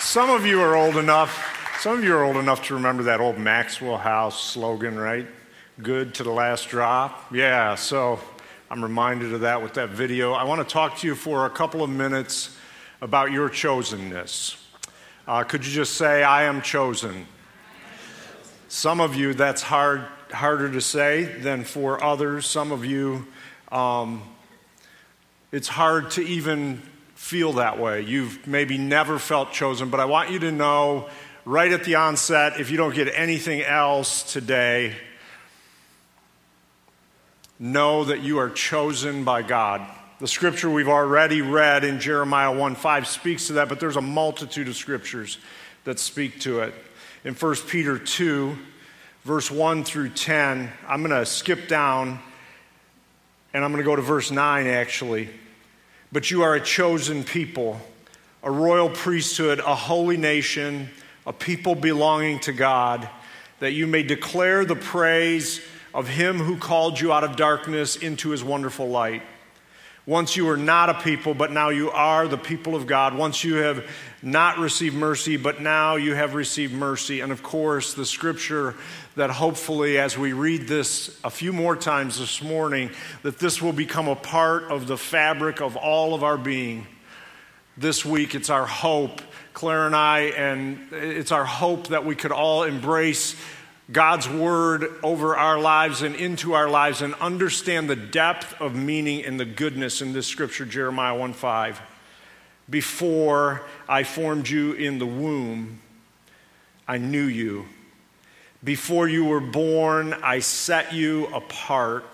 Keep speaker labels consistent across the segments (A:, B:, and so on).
A: Some of you are old enough. Some of you are old enough to remember that old Maxwell House slogan, right? Good to the last drop. Yeah, so I'm reminded of that with that video. I want to talk to you for a couple of minutes about your chosenness. Uh, could you just say, I am chosen? Some of you, that's hard, harder to say than for others. Some of you, um, it's hard to even feel that way. You've maybe never felt chosen, but I want you to know right at the onset, if you don't get anything else today, know that you are chosen by God. The scripture we've already read in Jeremiah 1 5 speaks to that, but there's a multitude of scriptures that speak to it. In 1 Peter 2, verse 1 through 10, I'm going to skip down and I'm going to go to verse 9 actually. But you are a chosen people, a royal priesthood, a holy nation a people belonging to God, that you may declare the praise of him who called you out of darkness into his wonderful light. Once you were not a people, but now you are the people of God. Once you have not received mercy, but now you have received mercy. And of course, the scripture that hopefully, as we read this a few more times this morning, that this will become a part of the fabric of all of our being. This week, it's our hope Claire and I, and it's our hope that we could all embrace God's word over our lives and into our lives and understand the depth of meaning and the goodness in this scripture, Jeremiah 1 5. Before I formed you in the womb, I knew you. Before you were born, I set you apart.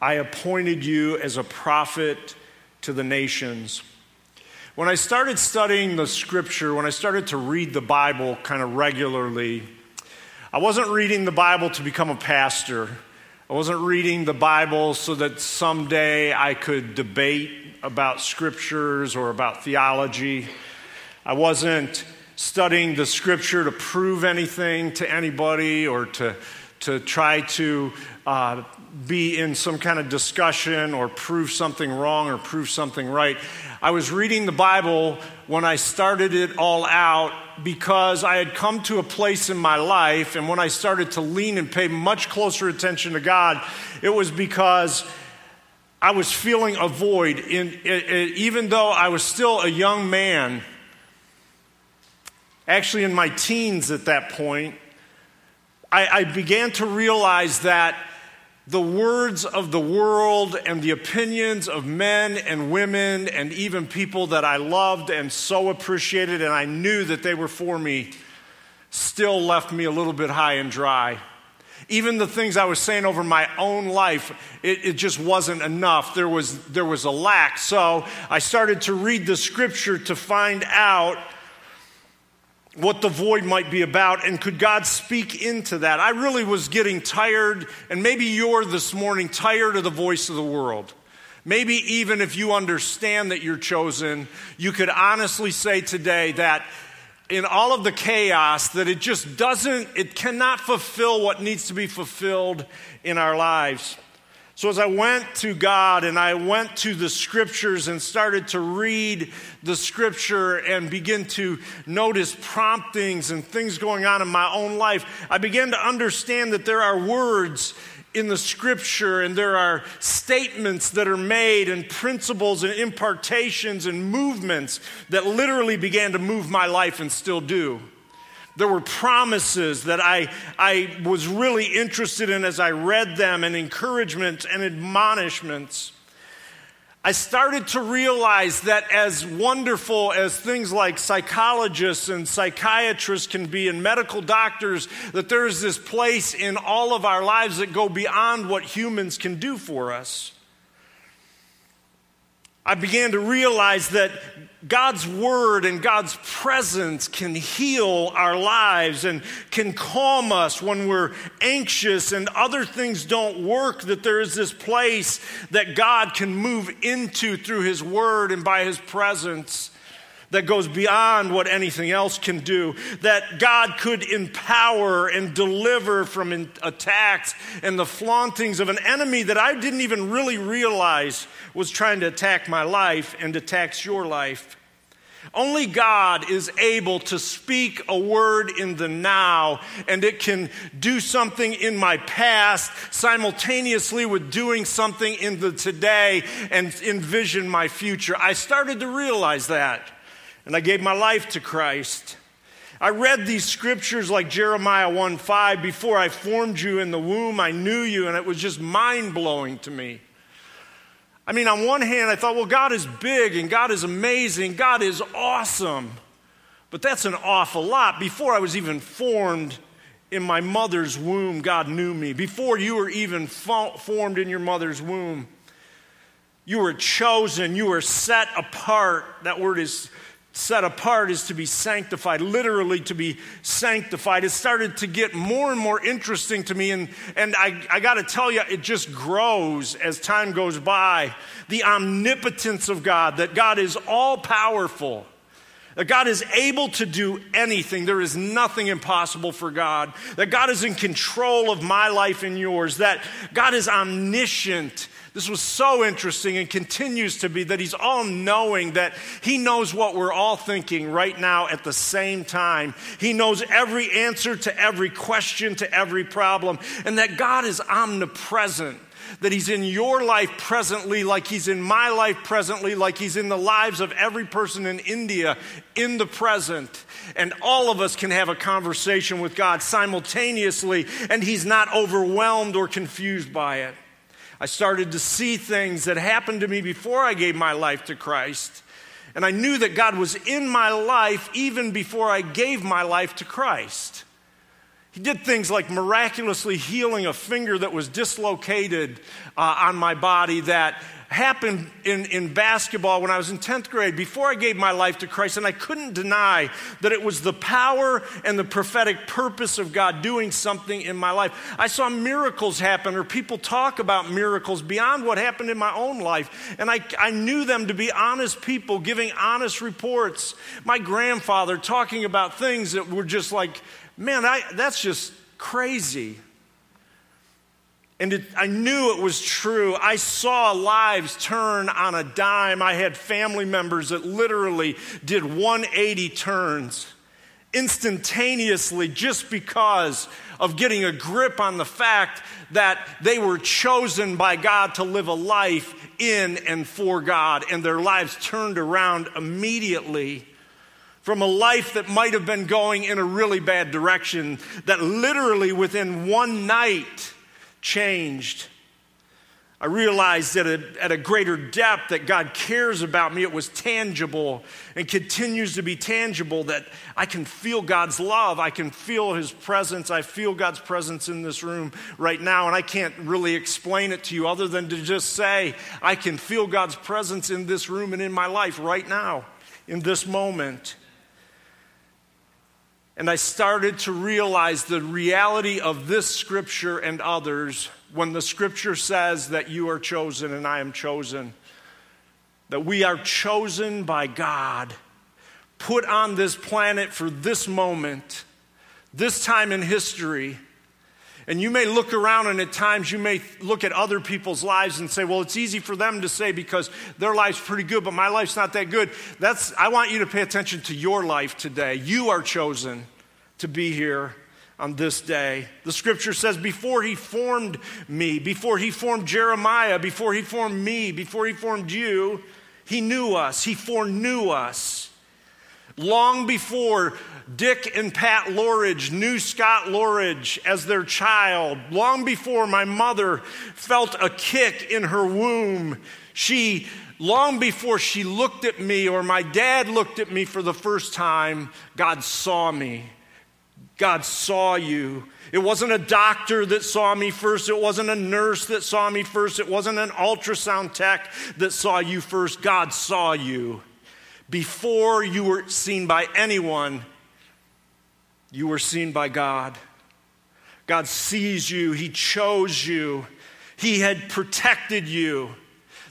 A: I appointed you as a prophet to the nations. When I started studying the scripture, when I started to read the Bible kind of regularly, I wasn't reading the Bible to become a pastor. I wasn't reading the Bible so that someday I could debate about scriptures or about theology. I wasn't studying the scripture to prove anything to anybody or to, to try to uh, be in some kind of discussion or prove something wrong or prove something right. I was reading the Bible when I started it all out because I had come to a place in my life, and when I started to lean and pay much closer attention to God, it was because I was feeling a void. In, even though I was still a young man, actually in my teens at that point, I, I began to realize that the words of the world and the opinions of men and women and even people that I loved and so appreciated and I knew that they were for me still left me a little bit high and dry. Even the things I was saying over my own life, it, it, just wasn't enough. There was, there was a lack. So I started to read the scripture to find out what the void might be about and could God speak into that? I really was getting tired, and maybe you're this morning tired of the voice of the world. Maybe even if you understand that you're chosen, you could honestly say today that in all of the chaos that it just doesn't it cannot fulfill what needs to be fulfilled in our lives. So, as I went to God and I went to the scriptures and started to read the scripture and begin to notice promptings and things going on in my own life, I began to understand that there are words in the scripture and there are statements that are made and principles and impartations and movements that literally began to move my life and still do. There were promises that I, I was really interested in as I read them, and encouragement and admonishments. I started to realize that as wonderful as things like psychologists and psychiatrists can be and medical doctors, that there is this place in all of our lives that go beyond what humans can do for us. I began to realize that God's word and God's presence can heal our lives and can calm us when we're anxious and other things don't work. That there is this place that God can move into through His word and by His presence that goes beyond what anything else can do, that God could empower and deliver from attacks and the flauntings of an enemy that I didn't even really realize was trying to attack my life and attacks your life. Only God is able to speak a word in the now, and it can do something in my past simultaneously with doing something in the today and envision my future. I started to realize that, and I gave my life to Christ. I read these scriptures like Jeremiah 1 5 before I formed you in the womb, I knew you, and it was just mind blowing to me. I mean, on one hand, I thought, well, God is big and God is amazing, God is awesome. But that's an awful lot. Before I was even formed in my mother's womb, God knew me. Before you were even formed in your mother's womb, you were chosen, you were set apart. That word is set apart is to be sanctified, literally to be sanctified. It started to get more and more interesting to me, and, and I, I got to tell you, it just grows as time goes by. The omnipotence of God, that God is all powerful. That God is able to do anything. There is nothing impossible for God. That God is in control of my life and yours. That God is omniscient this was so interesting and continues to be that he's all knowing, that he knows what we're all thinking right now at the same time. He knows every answer to every question, to every problem, and that God is omnipresent that He's in your life presently, like He's in my life presently, like He's in the lives of every person in India in the present. And all of us can have a conversation with God simultaneously, and He's not overwhelmed or confused by it. I started to see things that happened to me before I gave my life to Christ. And I knew that God was in my life even before I gave my life to Christ. He did things like miraculously healing a finger that was dislocated uh, on my body that happened in, in basketball when I was in 10th grade before I gave my life to Christ, and I couldn't deny that it was the power and the prophetic purpose of God doing something in my life. I saw miracles happen, or people talk about miracles beyond what happened in my own life, and I, I knew them to be honest people giving honest reports. My grandfather talking about things that were just like, man, I, that's just crazy. And it, I knew it was true. I saw lives turn on a dime. I had family members that literally did 180 turns instantaneously just because of getting a grip on the fact that they were chosen by God to live a life in and for God, and their lives turned around immediately from a life that might have been going in a really bad direction, that literally within one night, changed. I realized that at a greater depth that God cares about me. It was tangible and continues to be tangible that I can feel God's love. I can feel His presence. I feel God's presence in this room right now. And I can't really explain it to you other than to just say, I can feel God's presence in this room and in my life right now, in this moment. And I started to realize the reality of this scripture and others when the scripture says that you are chosen and I am chosen. That we are chosen by God, put on this planet for this moment, this time in history. And you may look around and at times you may look at other people's lives and say, well, it's easy for them to say because their life's pretty good, but my life's not that good. That's, I want you to pay attention to your life today. You are chosen to be here on this day. The scripture says, Before he formed me, before he formed Jeremiah, before he formed me, before he formed you, he knew us, he foreknew us. Long before Dick and Pat Loridge knew Scott Loridge as their child, long before my mother felt a kick in her womb, she, long before she looked at me or my dad looked at me for the first time, God saw me. God saw you. It wasn't a doctor that saw me first. It wasn't a nurse that saw me first. It wasn't an ultrasound tech that saw you first. God saw you. Before you were seen by anyone, you were seen by God. God sees you, He chose you, He had protected you.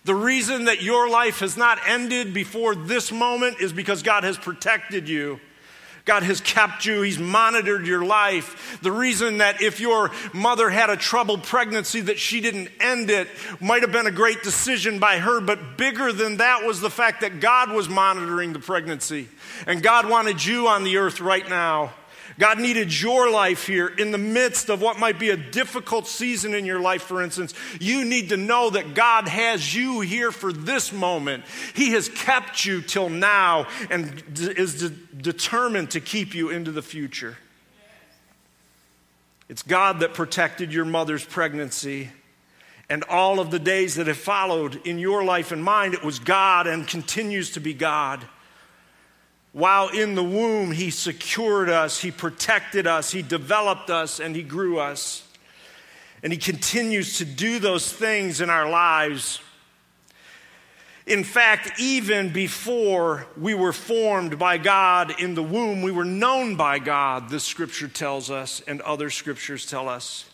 A: The reason that your life has not ended before this moment is because God has protected you. God has kept you. He's monitored your life. The reason that if your mother had a troubled pregnancy that she didn't end it might have been a great decision by her, but bigger than that was the fact that God was monitoring the pregnancy. And God wanted you on the earth right now. God needed your life here in the midst of what might be a difficult season in your life, for instance. You need to know that God has you here for this moment. He has kept you till now and is de- determined to keep you into the future. It's God that protected your mother's pregnancy and all of the days that have followed in your life and mine. It was God and continues to be God. While in the womb, He secured us, He protected us, He developed us, and He grew us. And He continues to do those things in our lives. In fact, even before we were formed by God in the womb, we were known by God, this scripture tells us, and other scriptures tell us.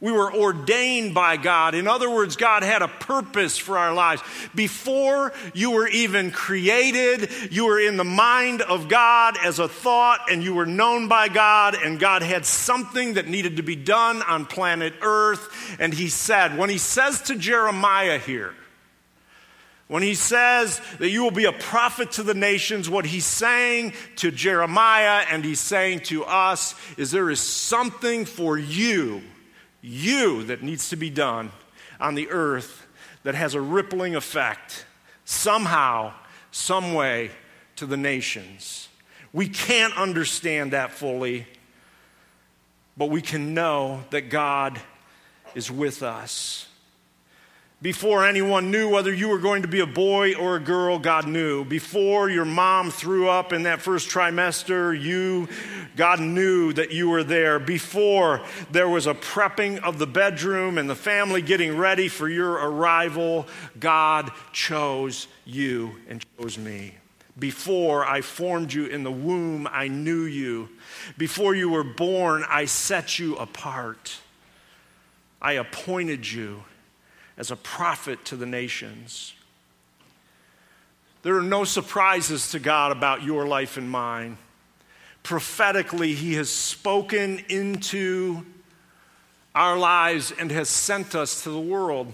A: We were ordained by God. In other words, God had a purpose for our lives. Before you were even created, you were in the mind of God as a thought, and you were known by God, and God had something that needed to be done on planet Earth. And He said, when He says to Jeremiah here, when he says that you will be a prophet to the nations, what he's saying to Jeremiah and he's saying to us is there is something for you you that needs to be done on the earth that has a rippling effect somehow, some way to the nations. We can't understand that fully, but we can know that God is with us. Before anyone knew whether you were going to be a boy or a girl, God knew. Before your mom threw up in that first trimester, you, God knew that you were there. Before there was a prepping of the bedroom and the family getting ready for your arrival, God chose you and chose me. Before I formed you in the womb, I knew you. Before you were born, I set you apart. I appointed you as a prophet to the nations. There are no surprises to God about your life and mine. Prophetically, He has spoken into our lives and has sent us to the world.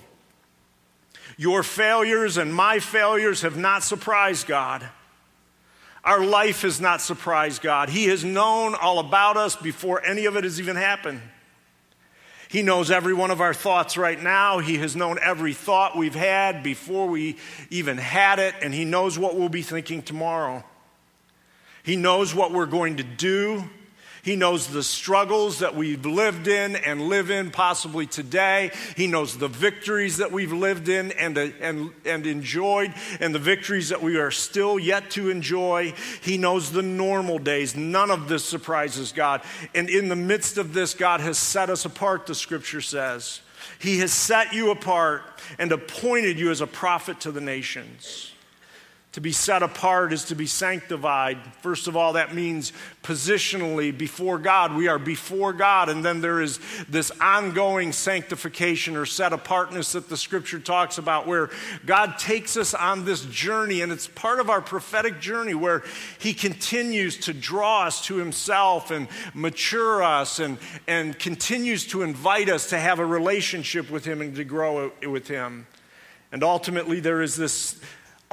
A: Your failures and my failures have not surprised God. Our life has not surprised God. He has known all about us before any of it has even happened. He knows every one of our thoughts right now. He has known every thought we've had before we even had it, and He knows what we'll be thinking tomorrow. He knows what we're going to do. He knows the struggles that we've lived in and live in possibly today. He knows the victories that we've lived in and, and, and enjoyed and the victories that we are still yet to enjoy. He knows the normal days. None of this surprises God. And in the midst of this, God has set us apart, the scripture says. He has set you apart and appointed you as a prophet to the nations. To be set apart is to be sanctified. First of all, that means positionally before God. We are before God, and then there is this ongoing sanctification or set apartness that the scripture talks about, where God takes us on this journey, and it's part of our prophetic journey where He continues to draw us to Himself and mature us and, and continues to invite us to have a relationship with Him and to grow with Him. And ultimately, there is this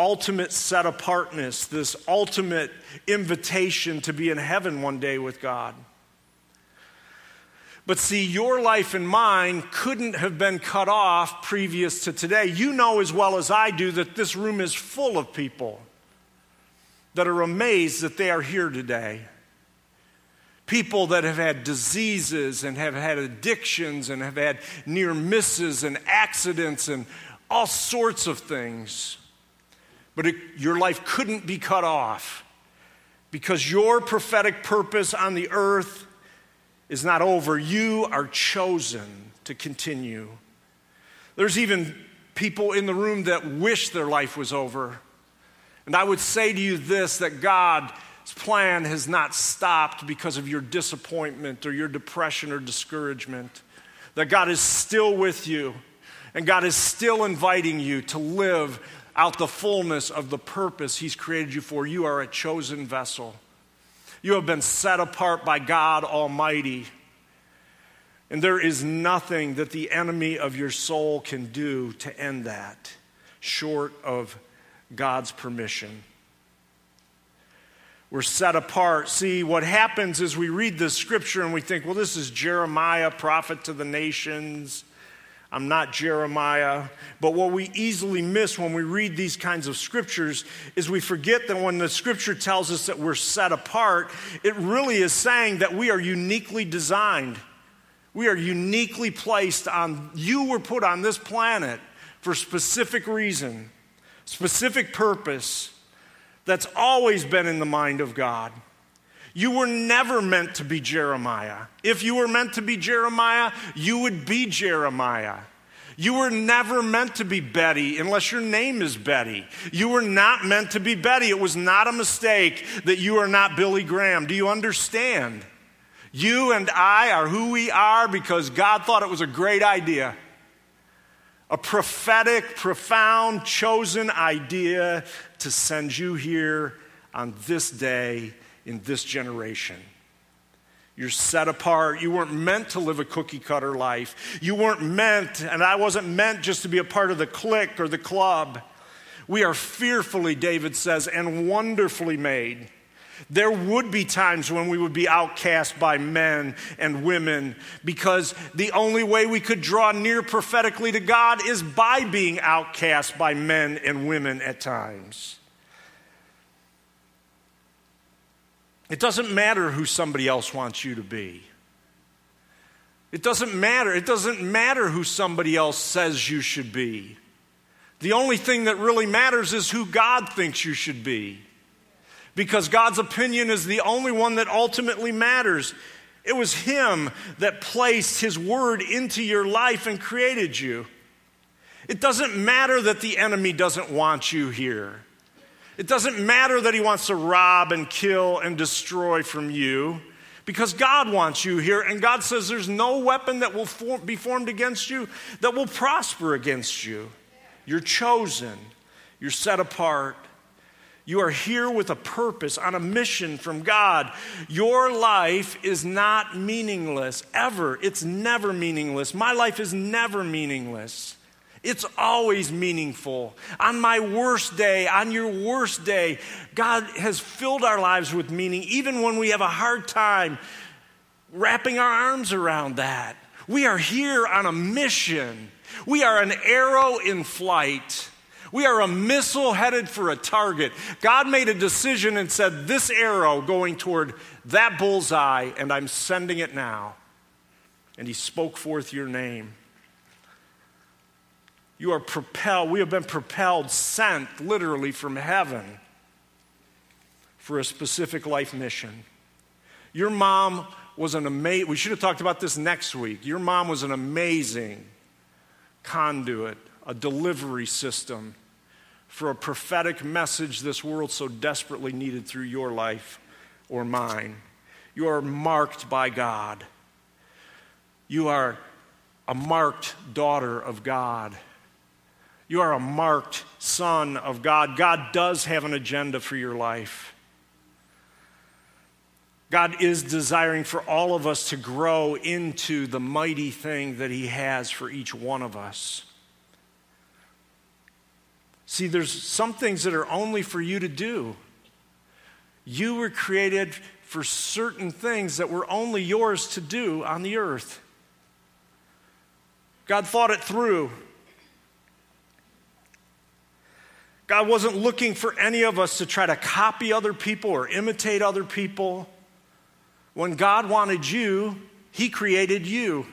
A: ultimate set apartness, this ultimate invitation to be in heaven one day with God. But see, your life and mine couldn't have been cut off previous to today. You know as well as I do that this room is full of people that are amazed that they are here today. People that have had diseases and have had addictions and have had near misses and accidents and all sorts of things. But it, your life couldn't be cut off because your prophetic purpose on the earth is not over. You are chosen to continue. There's even people in the room that wish their life was over. And I would say to you this that God's plan has not stopped because of your disappointment or your depression or discouragement. That God is still with you and God is still inviting you to live out the fullness of the purpose He's created you for. You are a chosen vessel. You have been set apart by God Almighty. And there is nothing that the enemy of your soul can do to end that, short of God's permission. We're set apart. See, what happens is we read this scripture and we think, well, this is Jeremiah, prophet to the nations. I'm not Jeremiah. But what we easily miss when we read these kinds of scriptures is we forget that when the scripture tells us that we're set apart, it really is saying that we are uniquely designed. We are uniquely placed on, you were put on this planet for specific reason, specific purpose that's always been in the mind of God. You were never meant to be Jeremiah. If you were meant to be Jeremiah, you would be Jeremiah. You were never meant to be Betty unless your name is Betty. You were not meant to be Betty. It was not a mistake that you are not Billy Graham. Do you understand? You and I are who we are because God thought it was a great idea. A prophetic, profound, chosen idea to send you here on this day in this generation. You're set apart. You weren't meant to live a cookie cutter life. You weren't meant, and I wasn't meant just to be a part of the clique or the club. We are fearfully, David says, and wonderfully made. There would be times when we would be outcast by men and women because the only way we could draw near prophetically to God is by being outcast by men and women at times. It doesn't matter who somebody else wants you to be. It doesn't matter. It doesn't matter who somebody else says you should be. The only thing that really matters is who God thinks you should be because God's opinion is the only one that ultimately matters. It was Him that placed His word into your life and created you. It doesn't matter that the enemy doesn't want you here. It doesn't matter that he wants to rob and kill and destroy from you because God wants you here. And God says there's no weapon that will form, be formed against you that will prosper against you. You're chosen, you're set apart. You are here with a purpose, on a mission from God. Your life is not meaningless, ever. It's never meaningless. My life is never meaningless. It's always meaningful. On my worst day, on your worst day, God has filled our lives with meaning, even when we have a hard time wrapping our arms around that. We are here on a mission. We are an arrow in flight. We are a missile headed for a target. God made a decision and said, This arrow going toward that bullseye, and I'm sending it now. And He spoke forth your name. You are propelled, we have been propelled, sent literally from heaven for a specific life mission. Your mom was an amazing, we should have talked about this next week. Your mom was an amazing conduit, a delivery system for a prophetic message this world so desperately needed through your life or mine. You are marked by God. You are a marked daughter of God. You are a marked son of God. God does have an agenda for your life. God is desiring for all of us to grow into the mighty thing that He has for each one of us. See, there's some things that are only for you to do. You were created for certain things that were only yours to do on the earth. God thought it through. God wasn't looking for any of us to try to copy other people or imitate other people. When God wanted you, He created you.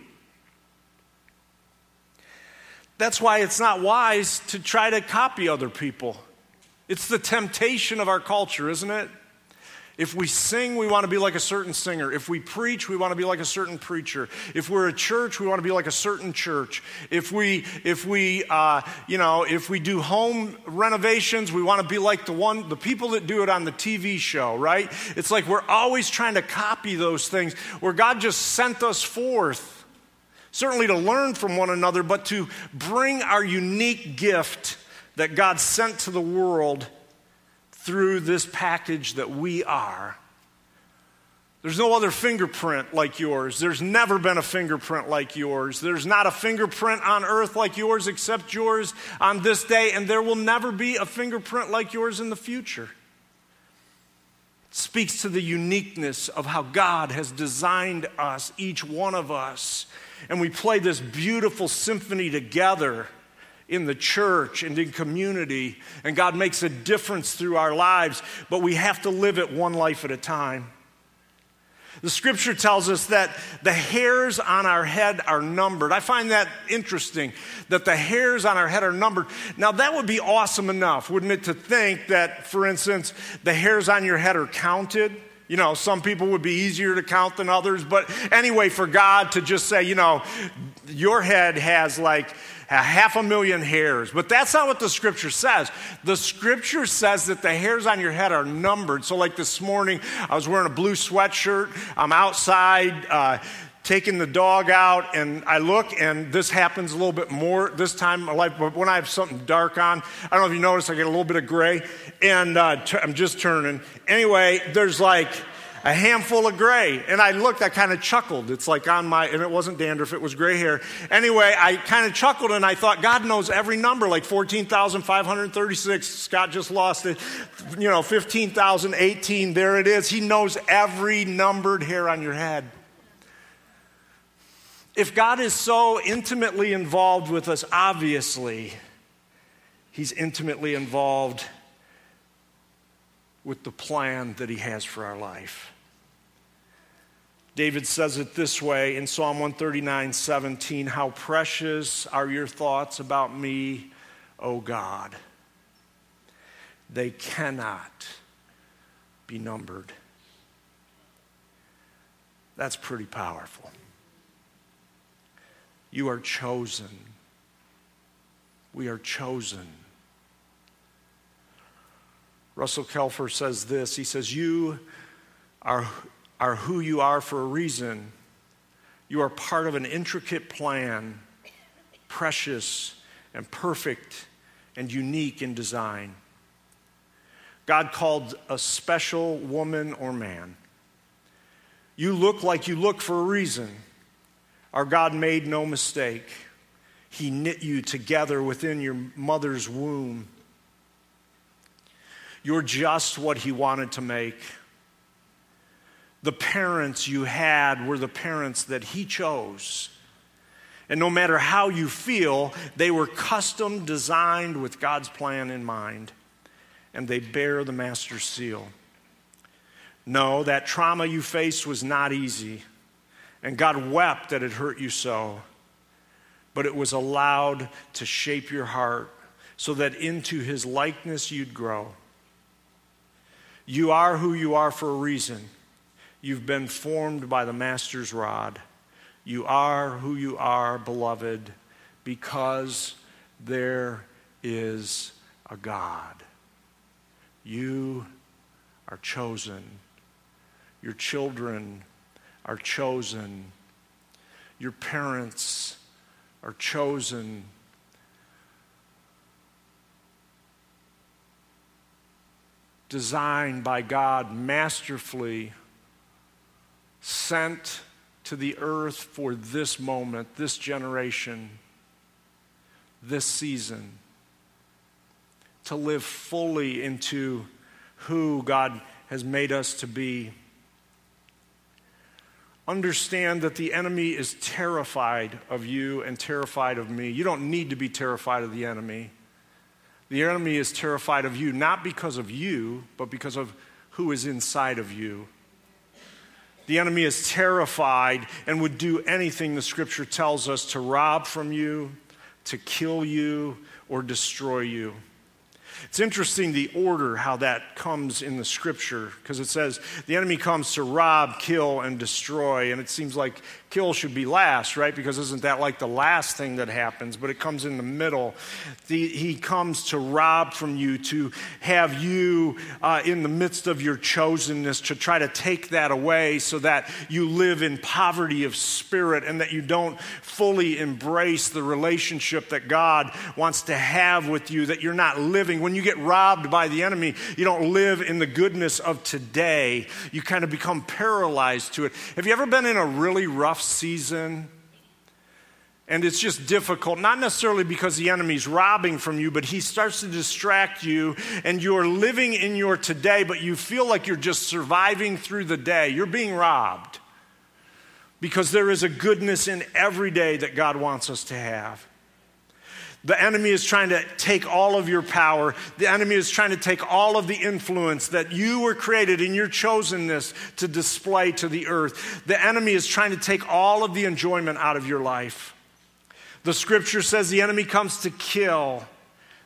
A: That's why it's not wise to try to copy other people. It's the temptation of our culture, isn't it? If we sing, we want to be like a certain singer. If we preach, we want to be like a certain preacher. If we're a church, we want to be like a certain church. If we, if we, uh, you know, if we do home renovations, we want to be like the one, the people that do it on the TV show, right? It's like we're always trying to copy those things where God just sent us forth certainly to learn from one another, but to bring our unique gift that God sent to the world through this package that we are There's no other fingerprint like yours. There's never been a fingerprint like yours. There's not a fingerprint on earth like yours except yours on this day, and there will never be a fingerprint like yours in the future. It speaks to the uniqueness of how God has designed us, each one of us. And we play this beautiful symphony together in the church and in community, and God makes a difference through our lives, but we have to live it one life at a time. The scripture tells us that the hairs on our head are numbered. I find that interesting that the hairs on our head are numbered. Now, that would be awesome enough, wouldn't it, to think that, for instance, the hairs on your head are counted? You know, some people would be easier to count than others, but anyway, for God to just say, you know, your head has like a half a million hairs. But that's not what the scripture says. The scripture says that the hairs on your head are numbered. So, like this morning, I was wearing a blue sweatshirt. I'm outside. Uh, taking the dog out and I look and this happens a little bit more this time in my life, but when I have something dark on, I don't know if you notice, I get a little bit of gray and uh, t- I'm just turning. Anyway, there's like a handful of gray. And I looked, I kind of chuckled. It's like on my, and it wasn't dandruff, it was gray hair. Anyway, I kind of chuckled and I thought, God knows every number, like 14,536. Scott just lost it. You know, 15,018, there it is. He knows every numbered hair on your head. If God is so intimately involved with us, obviously, He's intimately involved with the plan that He has for our life. David says it this way in Psalm 139 17 How precious are your thoughts about me, O God. They cannot be numbered. That's pretty powerful. You are chosen. We are chosen. Russell Kelfer says this He says, You are are who you are for a reason. You are part of an intricate plan, precious and perfect and unique in design. God called a special woman or man. You look like you look for a reason. Our God made no mistake. He knit you together within your mother's womb. You're just what He wanted to make the parents you had were the parents that He chose. And no matter how you feel, they were custom designed with God's plan in mind, and they bear the Master's seal. No, that trauma you faced was not easy, and God wept that it hurt you so, but it was allowed to shape your heart so that into His likeness you'd grow. You are who you are for a reason. You've been formed by the Master's rod. You are who you are, beloved, because there is a God. You are chosen. Your children are chosen. Your parents are chosen. Designed by God masterfully sent to the earth for this moment, this generation, this season, to live fully into who God has made us to be. Understand that the enemy is terrified of you and terrified of me. You don't need to be terrified of the enemy. The enemy is terrified of you, not because of you, but because of who is inside of you. The enemy is terrified and would do anything the scripture tells us to rob from you, to kill you, or destroy you. It's interesting the order how that comes in the scripture because it says the enemy comes to rob, kill, and destroy. And it seems like kill should be last, right? Because isn't that like the last thing that happens? But it comes in the middle. The, he comes to rob from you, to have you uh, in the midst of your chosenness, to try to take that away so that you live in poverty of spirit and that you don't fully embrace the relationship that God wants to have with you, that you're not living when you get robbed by the enemy, you don't live in the goodness of today. You kind of become paralyzed to it. Have you ever been in a really rough season? And it's just difficult, not necessarily because the enemy's robbing from you, but he starts to distract you, and you're living in your today, but you feel like you're just surviving through the day. You're being robbed because there is a goodness in every day that God wants us to have. The enemy is trying to take all of your power. The enemy is trying to take all of the influence that you were created in your chosenness to display to the earth. The enemy is trying to take all of the enjoyment out of your life. The scripture says the enemy comes to kill.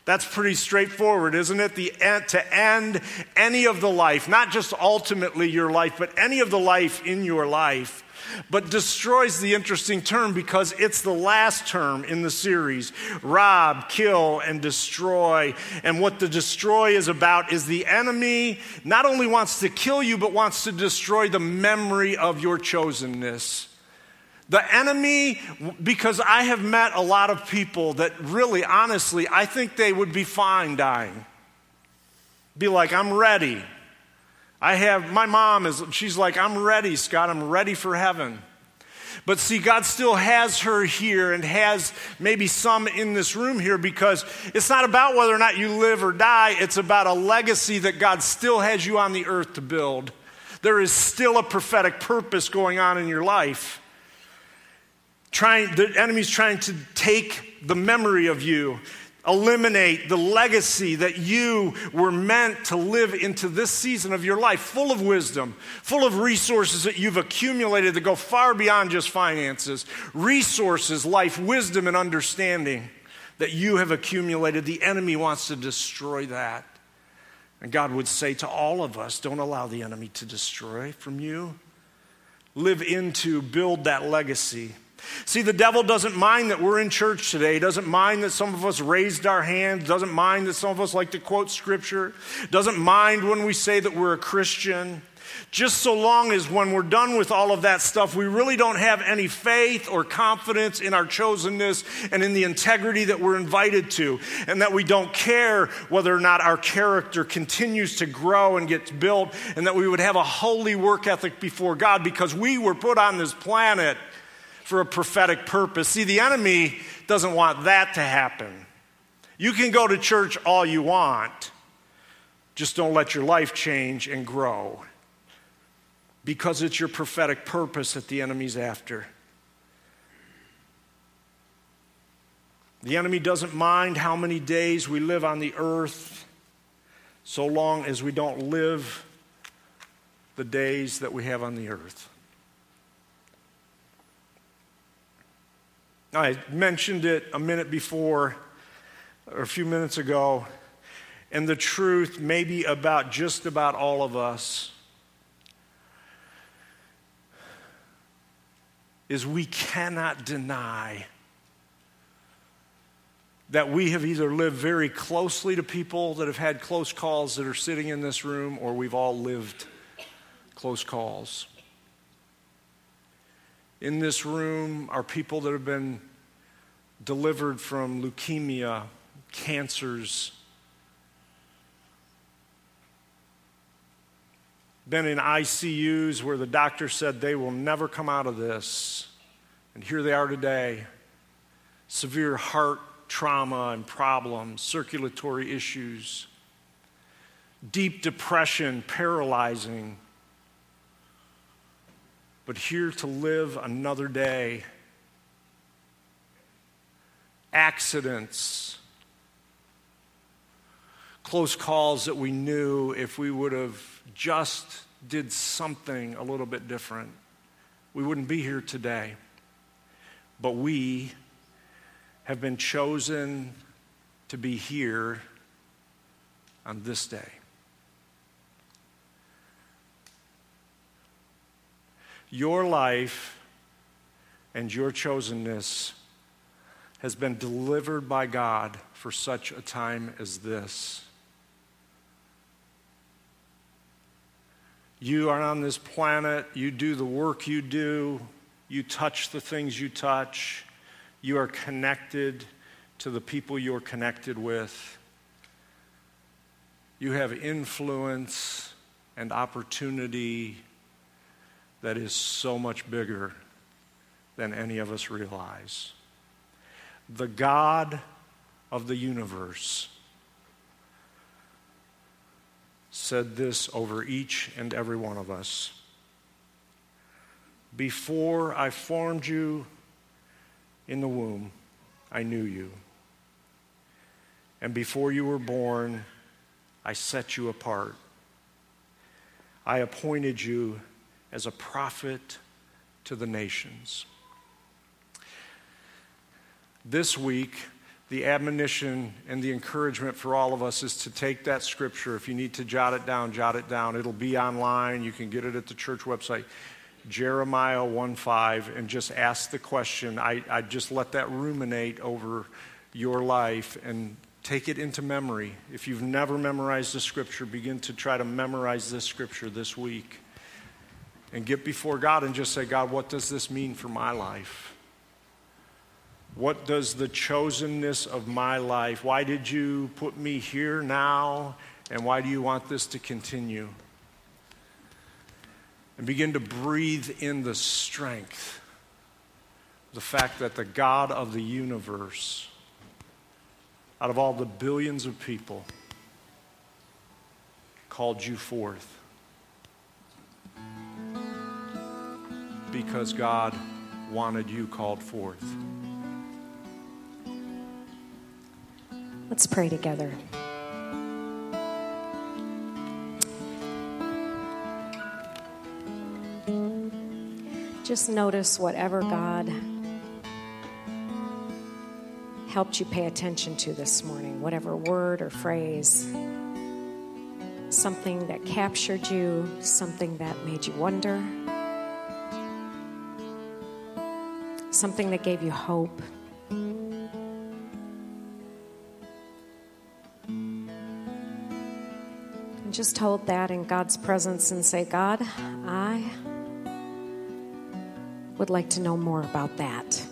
A: That's pretty straightforward, isn't it? The, to end any of the life, not just ultimately your life, but any of the life in your life. But destroys the interesting term because it's the last term in the series rob, kill, and destroy. And what the destroy is about is the enemy not only wants to kill you, but wants to destroy the memory of your chosenness. The enemy, because I have met a lot of people that really, honestly, I think they would be fine dying. Be like, I'm ready. I have, my mom is, she's like, I'm ready, Scott, I'm ready for heaven. But see, God still has her here and has maybe some in this room here because it's not about whether or not you live or die. It's about a legacy that God still has you on the earth to build. There is still a prophetic purpose going on in your life trying, the enemy's trying to take the memory of you, eliminate the legacy that you were meant to live into this season of your life, full of wisdom, full of resources that you've accumulated that go far beyond just finances, resources, life, wisdom, and understanding that you have accumulated. The enemy wants to destroy that. And God would say to all of us, don't allow the enemy to destroy from you. Live into, build that legacy. See, the devil doesn't mind that we're in church today, doesn't mind that some of us raised our hands, doesn't mind that some of us like to quote scripture, doesn't mind when we say that we're a Christian. Just so long as when we're done with all of that stuff, we really don't have any faith or confidence in our chosenness and in the integrity that we're invited to, and that we don't care whether or not our character continues to grow and gets built, and that we would have a holy work ethic before God because we were put on this planet for a prophetic purpose. See, the enemy doesn't want that to happen. You can go to church all you want, just don't let your life change and grow because it's your prophetic purpose that the enemy's after. The enemy doesn't mind how many days we live on the earth so long as we don't live the days that we have on the earth. I mentioned it a minute before, or a few minutes ago, and the truth may be about just about all of us is we cannot deny that we have either lived very closely to people that have had close calls that are sitting in this room, or we've all lived close calls in this room are people that have been delivered from leukemia, cancers, been in ICUs where the doctor said they will never come out of this. And here they are today. Severe heart trauma and problems, circulatory issues, deep depression, paralyzing but here to live another day. Accidents, close calls that we knew if we would have just did something a little bit different, we wouldn't be here today. But we have been chosen to be here on this day. Your life and your chosenness has been delivered by God for such a time as this. You are on this planet, you do the work you do, you touch the things you touch, you are connected to the people you're connected with. You have influence and opportunity that is so much bigger than any of us realize. The God of the universe said this over each and every one of us. Before I formed you in the womb, I knew you. And before you were born, I set you apart. I appointed you as a prophet to the nations. This week, the admonition and the encouragement for all of us is to take that scripture. If you need to jot it down, jot it down. It'll be online. You can get it at the church website. Jeremiah 1 5, and just ask the question. I, I just let that ruminate over your life and take it into memory. If you've never memorized the scripture, begin to try to memorize this scripture this week and get before God and just say, God, what does this mean for my life? What does the chosenness of my life, why did you put me here now, and why do you want this to continue? And begin to breathe in the strength, the fact that the God of the universe, out of all the billions of people, called you forth. Because God wanted you called forth.
B: Let's pray together. Just notice whatever God helped you pay attention to this morning, whatever word or phrase, something that captured you, something that made you wonder, something that gave you hope. And just hold that in God's presence and say, God, I would like to know more about that.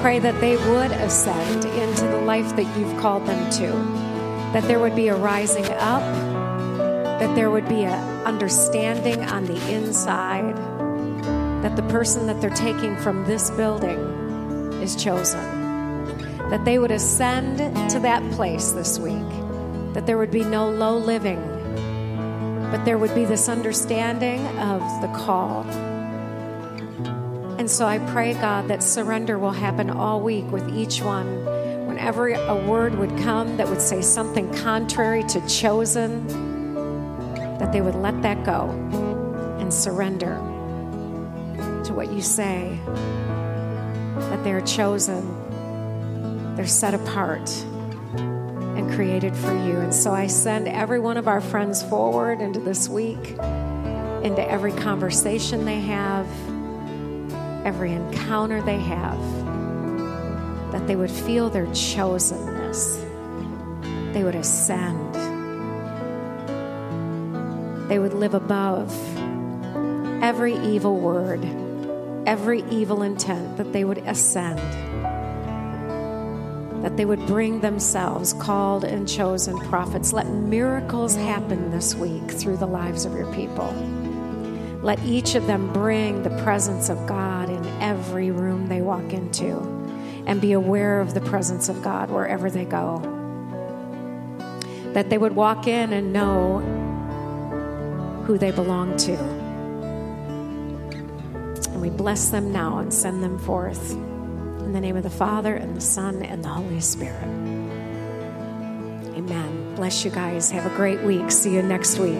C: Pray that they would ascend into the life that you've called them to, that there would be a rising up, that there would be an understanding on the inside, that the person that they're taking from this building is chosen, that they would ascend to that place this week, that there would be no low living, but there would be this understanding of the call and so I pray, God, that surrender will happen all week with each one. Whenever a word would come that would say something contrary to chosen, that they would let that go and surrender to what you say, that they're chosen, they're set apart and created for you. And so I send every one of our friends forward into this week, into every conversation they have every encounter they have, that they would feel their chosenness. They would ascend. They would live above every evil word, every evil intent, that they would ascend. That they would bring themselves called and chosen prophets. Let miracles happen this week through the lives of your people. Let each of them bring the presence of God every room they walk into and be aware of the presence of God wherever they go. That they would walk in and know who they belong to. And we bless them now and send them forth. In the name of the Father, and the Son, and the Holy Spirit. Amen. Bless you guys. Have a great week. See you next week